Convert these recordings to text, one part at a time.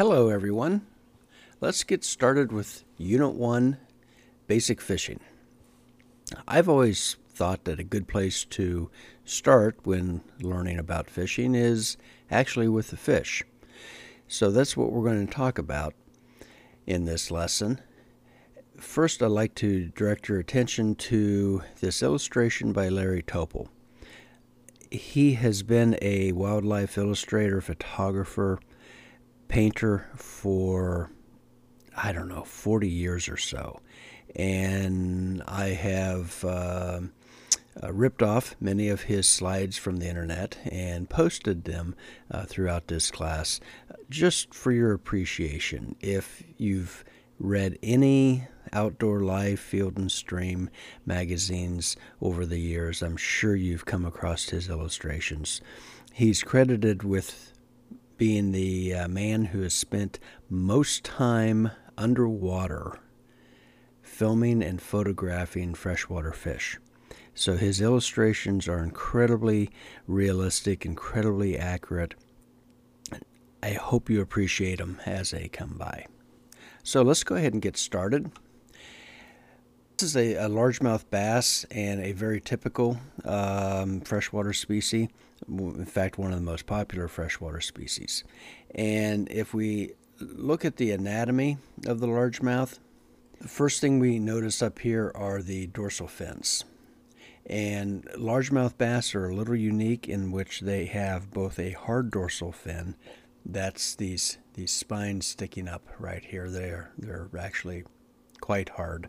Hello, everyone. Let's get started with Unit 1 Basic Fishing. I've always thought that a good place to start when learning about fishing is actually with the fish. So that's what we're going to talk about in this lesson. First, I'd like to direct your attention to this illustration by Larry Topol. He has been a wildlife illustrator, photographer, painter for, I don't know, 40 years or so. And I have uh, uh, ripped off many of his slides from the internet and posted them uh, throughout this class just for your appreciation. If you've read any outdoor life, field and stream magazines over the years, I'm sure you've come across his illustrations. He's credited with being the uh, man who has spent most time underwater filming and photographing freshwater fish. So his illustrations are incredibly realistic, incredibly accurate. I hope you appreciate them as they come by. So let's go ahead and get started. This is a, a largemouth bass and a very typical um, freshwater species. In fact, one of the most popular freshwater species. And if we look at the anatomy of the largemouth, the first thing we notice up here are the dorsal fins. And largemouth bass are a little unique in which they have both a hard dorsal fin, that's these these spines sticking up right here. They're they're actually quite hard,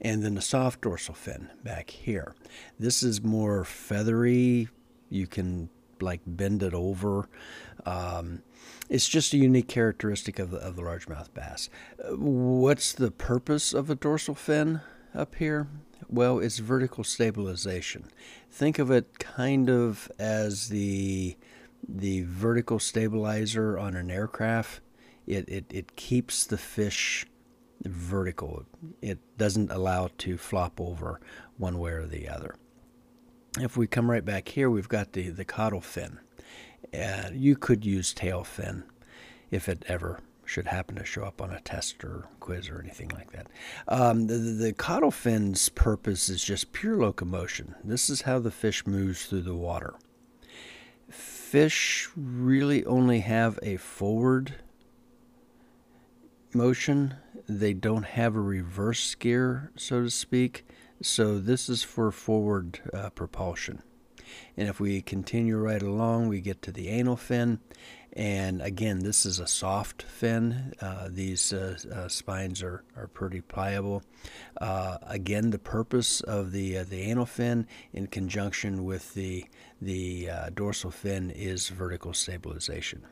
and then the soft dorsal fin back here. This is more feathery. You can like bend it over. Um, it's just a unique characteristic of the, of the largemouth bass. What's the purpose of a dorsal fin up here? Well, it's vertical stabilization. Think of it kind of as the the vertical stabilizer on an aircraft. It, it, it keeps the fish vertical. It doesn't allow to flop over one way or the other. If we come right back here, we've got the, the caudal fin. Uh, you could use tail fin if it ever should happen to show up on a test or quiz or anything like that. Um, the, the caudal fin's purpose is just pure locomotion. This is how the fish moves through the water. Fish really only have a forward motion. They don't have a reverse gear, so to speak. So this is for forward uh, propulsion. And if we continue right along, we get to the anal fin. And again, this is a soft fin. Uh, these uh, uh, spines are, are pretty pliable. Uh, again, the purpose of the uh, the anal fin in conjunction with the the dorsal fin is vertical stabilization.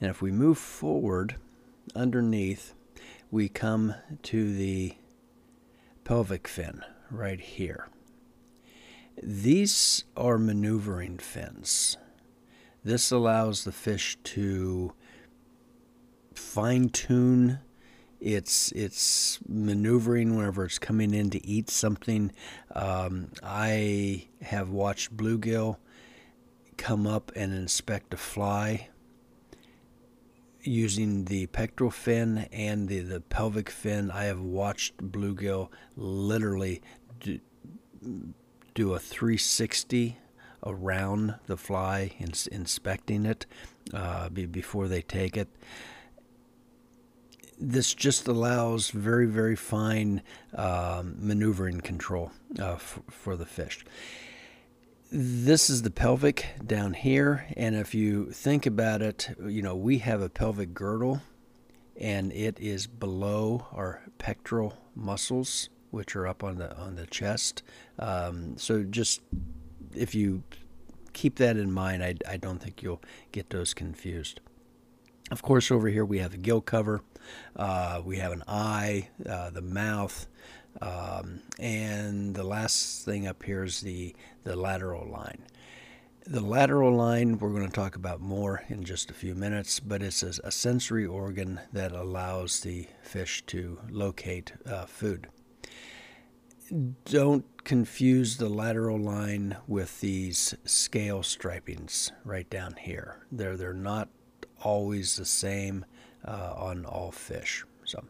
And if we move forward underneath, we come to the pelvic fin right here. These are maneuvering fins. This allows the fish to fine tune its its maneuvering whenever it's coming in to eat something. Um, I have watched bluegill come up and inspect a fly using the pectoral fin and the, the pelvic fin. I have watched bluegill literally do, do a 360 around the fly, ins- inspecting it uh, be, before they take it. This just allows very, very fine um, maneuvering control uh, f- for the fish this is the pelvic down here and if you think about it you know we have a pelvic girdle and it is below our pectoral muscles which are up on the on the chest. Um, so just if you keep that in mind I, I don't think you'll get those confused of course over here we have the gill cover uh, we have an eye uh, the mouth um, and the last thing up here is the, the lateral line. The lateral line we're going to talk about more in just a few minutes, but it's a, a sensory organ that allows the fish to locate uh, food. Don't confuse the lateral line with these scale stripings right down here. They're, they're not always the same. uh, on all fish. So,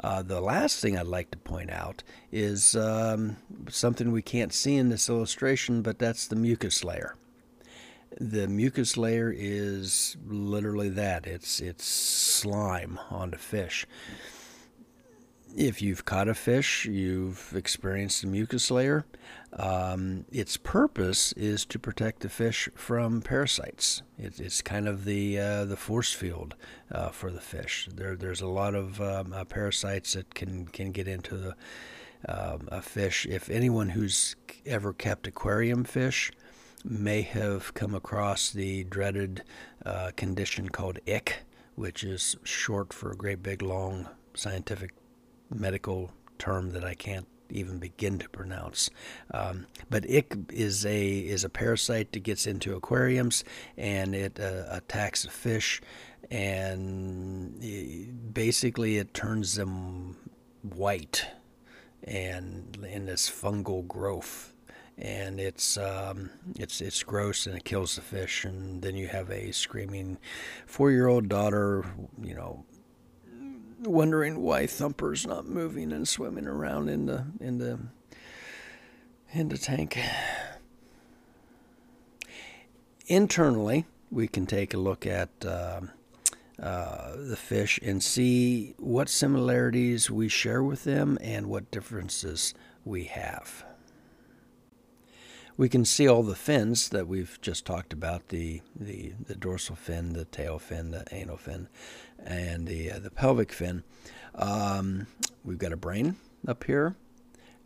uh, the last thing I'd like to point out is um, something we can't see in this illustration, but that's the mucus layer. The mucus layer is literally that. It's it's slime on the fish. If you've caught a fish, you've experienced the mucus layer. Um, its purpose is to protect the fish from parasites. It, it's kind of the uh, the force field uh, for the fish. There, there's a lot of um, uh, parasites that can can get into the um, a fish. If anyone who's ever kept aquarium fish may have come across the dreaded uh, condition called ick, which is short for a great big long scientific medical term that I can't even begin to pronounce. Um, but ick is a is a parasite that gets into aquariums and it uh, attacks fish, and basically it turns them white and in this fungal growth. And it's um, it's it's gross and it kills the fish, and then you have a screaming four-year-old daughter, you know, wondering why Thumper's not moving and swimming around in the in the in the tank. Internally, we can take a look at uh, uh, the fish and see what similarities we share with them and what differences we have. We can see all the fins that we've just talked about the, the, the dorsal fin, the tail fin, the anal fin, and the uh, the pelvic fin. Um, we've got a brain up here,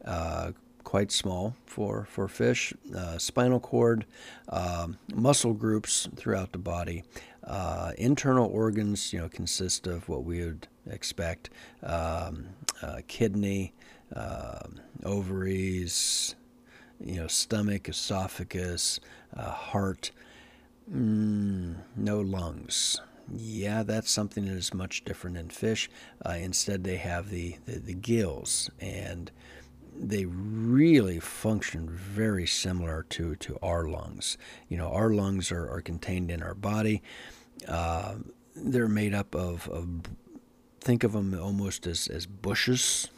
uh, quite small for for fish. Uh, spinal cord, um, muscle groups throughout the body. Uh, internal organs, you know, consist of what we would expect: um, uh, kidney, um, ovaries, you know, stomach, esophagus, uh, heart. Mm, no lungs yeah, that's something that is much different in fish. Uh, instead, they have the, the, the, gills, and they really function very similar to, to our lungs. You know, our lungs are, are contained in our body. Uh, they're made up of, of, think of them almost as, as bushes.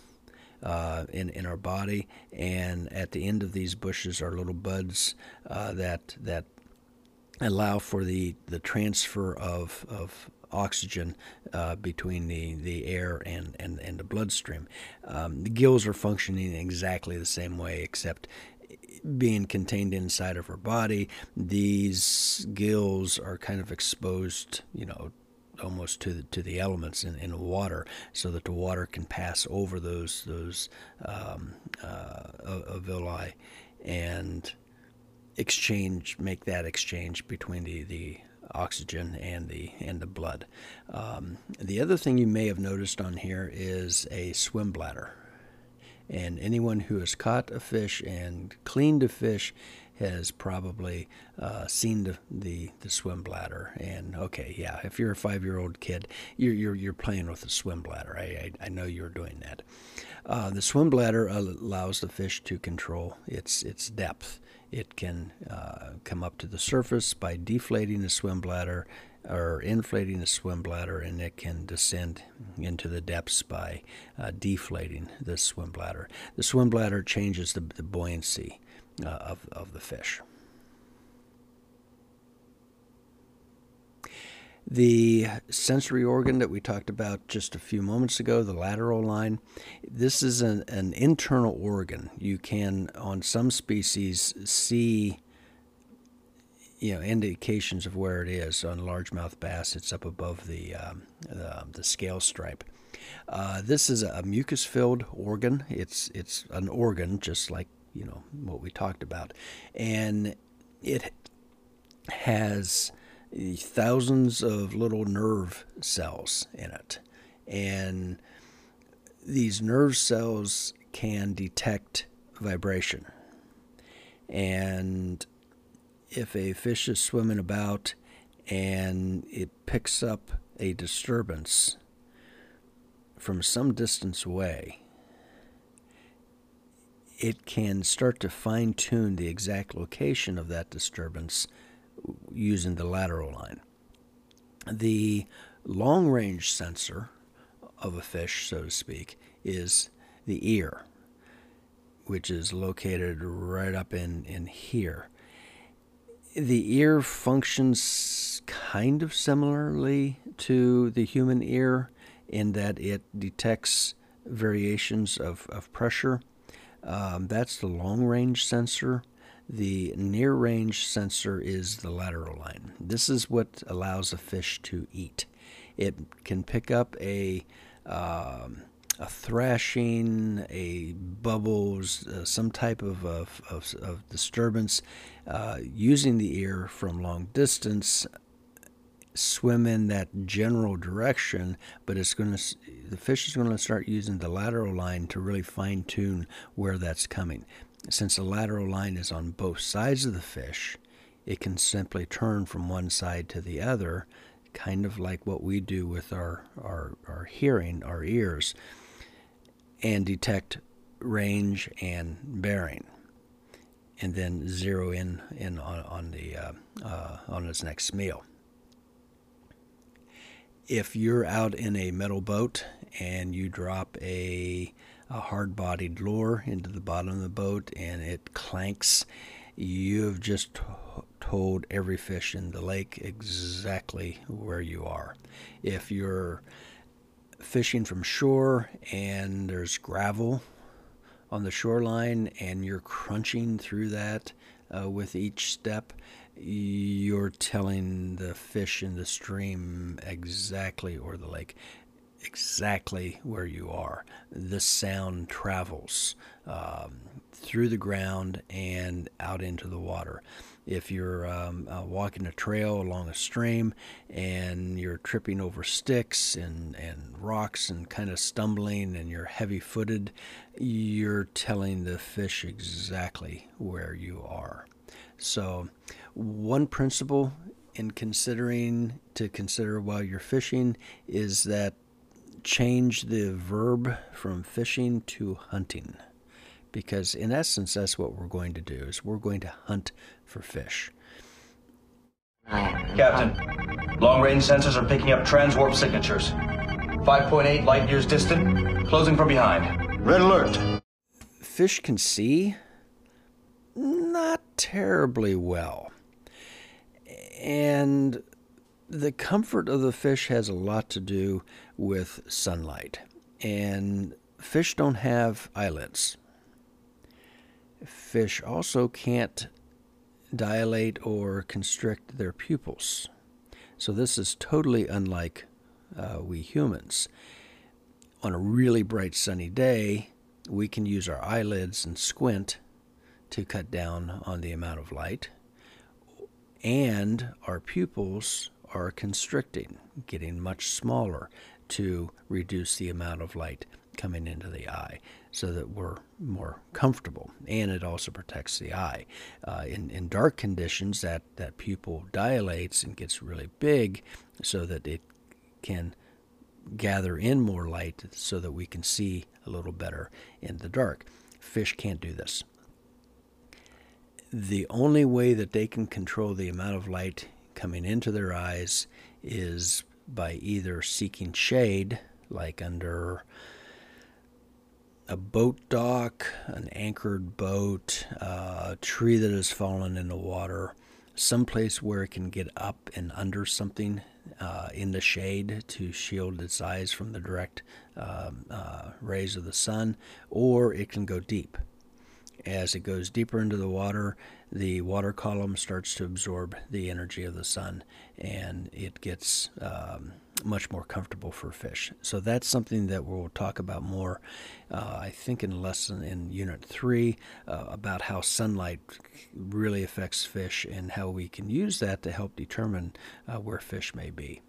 Uh, in in our body, and at the end of these bushes are little buds uh, that that allow for the, the transfer of, of oxygen uh, between the, the air and, and, and the bloodstream. Um, the gills are functioning exactly the same way, except being contained inside of her body, these gills are kind of exposed, you know, almost to the, to the elements in, in water, so that the water can pass over those those um, uh, villi and exchange, make that exchange between the, the oxygen and the and the blood. Um, the other thing you may have noticed on here is a swim bladder, and anyone who has caught a fish and cleaned a fish has probably uh, seen the, the, the swim bladder. And okay, yeah, if you're a five year old kid, you're, you're, you're playing with the swim bladder. I, I, I know you're doing that. Uh, the swim bladder allows the fish to control its its depth. It can uh, come up to the surface by deflating the swim bladder or inflating the swim bladder, and it can descend into the depths by uh, deflating the swim bladder. The swim bladder changes the, the buoyancy uh, of, of the fish. The sensory organ that we talked about just a few moments ago, the lateral line, this is an, an internal organ. You can, on some species, see you know indications of where it is. On largemouth bass, it's up above the um, the, the, scale stripe. Uh, this is a mucus-filled organ. It's it's an organ, just like you know what we talked about, and it has thousands of little nerve cells in it. And these nerve cells can detect vibration. And if a fish is swimming about and it picks up a disturbance from some distance away, it can start to fine tune the exact location of that disturbance using the lateral line. The long range sensor of a fish, so to speak, is the ear, which is located right up in, in here. The ear functions kind of similarly to the human ear in that it detects variations of, of pressure. Um, that's the long range sensor. The near range sensor is the lateral line. This is what allows a fish to eat. It can pick up a um, a thrashing, a bubbles, uh, some type of, of, of, of disturbance uh, using the ear from long distance swim in that general direction, but it's going to the fish is going to start using the lateral line to really fine tune where that's coming. Since the lateral line is on both sides of the fish, it can simply turn from one side to the other, kind of like what we do with our our, our hearing, our ears, and detect range and bearing and then zero in in on, on the uh, uh, on its next meal if you're out in a metal boat and you drop a, a hard bodied lure into the bottom of the boat and it clanks, you have just told every fish in the lake exactly where you are. If you're fishing from shore and there's gravel on the shoreline and you're crunching through that uh, with each step, you're telling the fish in the stream exactly, or the lake, exactly where you are. The sound travels um, through the ground and out into the water. If you're um, uh, walking a trail along a stream and you're tripping over sticks and, and rocks and kind of stumbling and you're heavy footed, you're telling the fish exactly where you are. So, one principle in considering to consider while you're fishing is that change the verb from fishing to hunting. Because in essence that's what we're going to do is we're going to hunt for fish. Captain long range sensors are picking up transwarp signatures. 5.8 light years distant closing from behind. Red alert. Fish can see not terribly well and the comfort of the fish has a lot to do with sunlight. And fish don't have eyelids. Fish also can't dilate or constrict their pupils. So, this is totally unlike uh, we humans. On a really bright sunny day, we can use our eyelids and squint to cut down on the amount of light and our pupils are constricting, getting much smaller to reduce the amount of light coming into the eye so that we're more comfortable. And it also protects the eye. Uh, in, in dark conditions, that, that pupil dilates and gets really big so that it can gather in more light so that we can see a little better in the dark. Fish can't do this the only way that they can control the amount of light coming into their eyes is by either seeking shade, like under a boat dock, an anchored boat, a tree that has fallen in the water, someplace where it can get up and under something uh, in the shade to shield its eyes from the direct uh, uh rays of the sun, or it can go deep. As it goes deeper into the water, the water column starts to absorb the energy of the sun and it gets um, much more comfortable for fish. So that's something that we'll talk about more, uh, I think, in lesson in Unit 3 uh, about how sunlight really affects fish and how we can use that to help determine uh, where fish may be.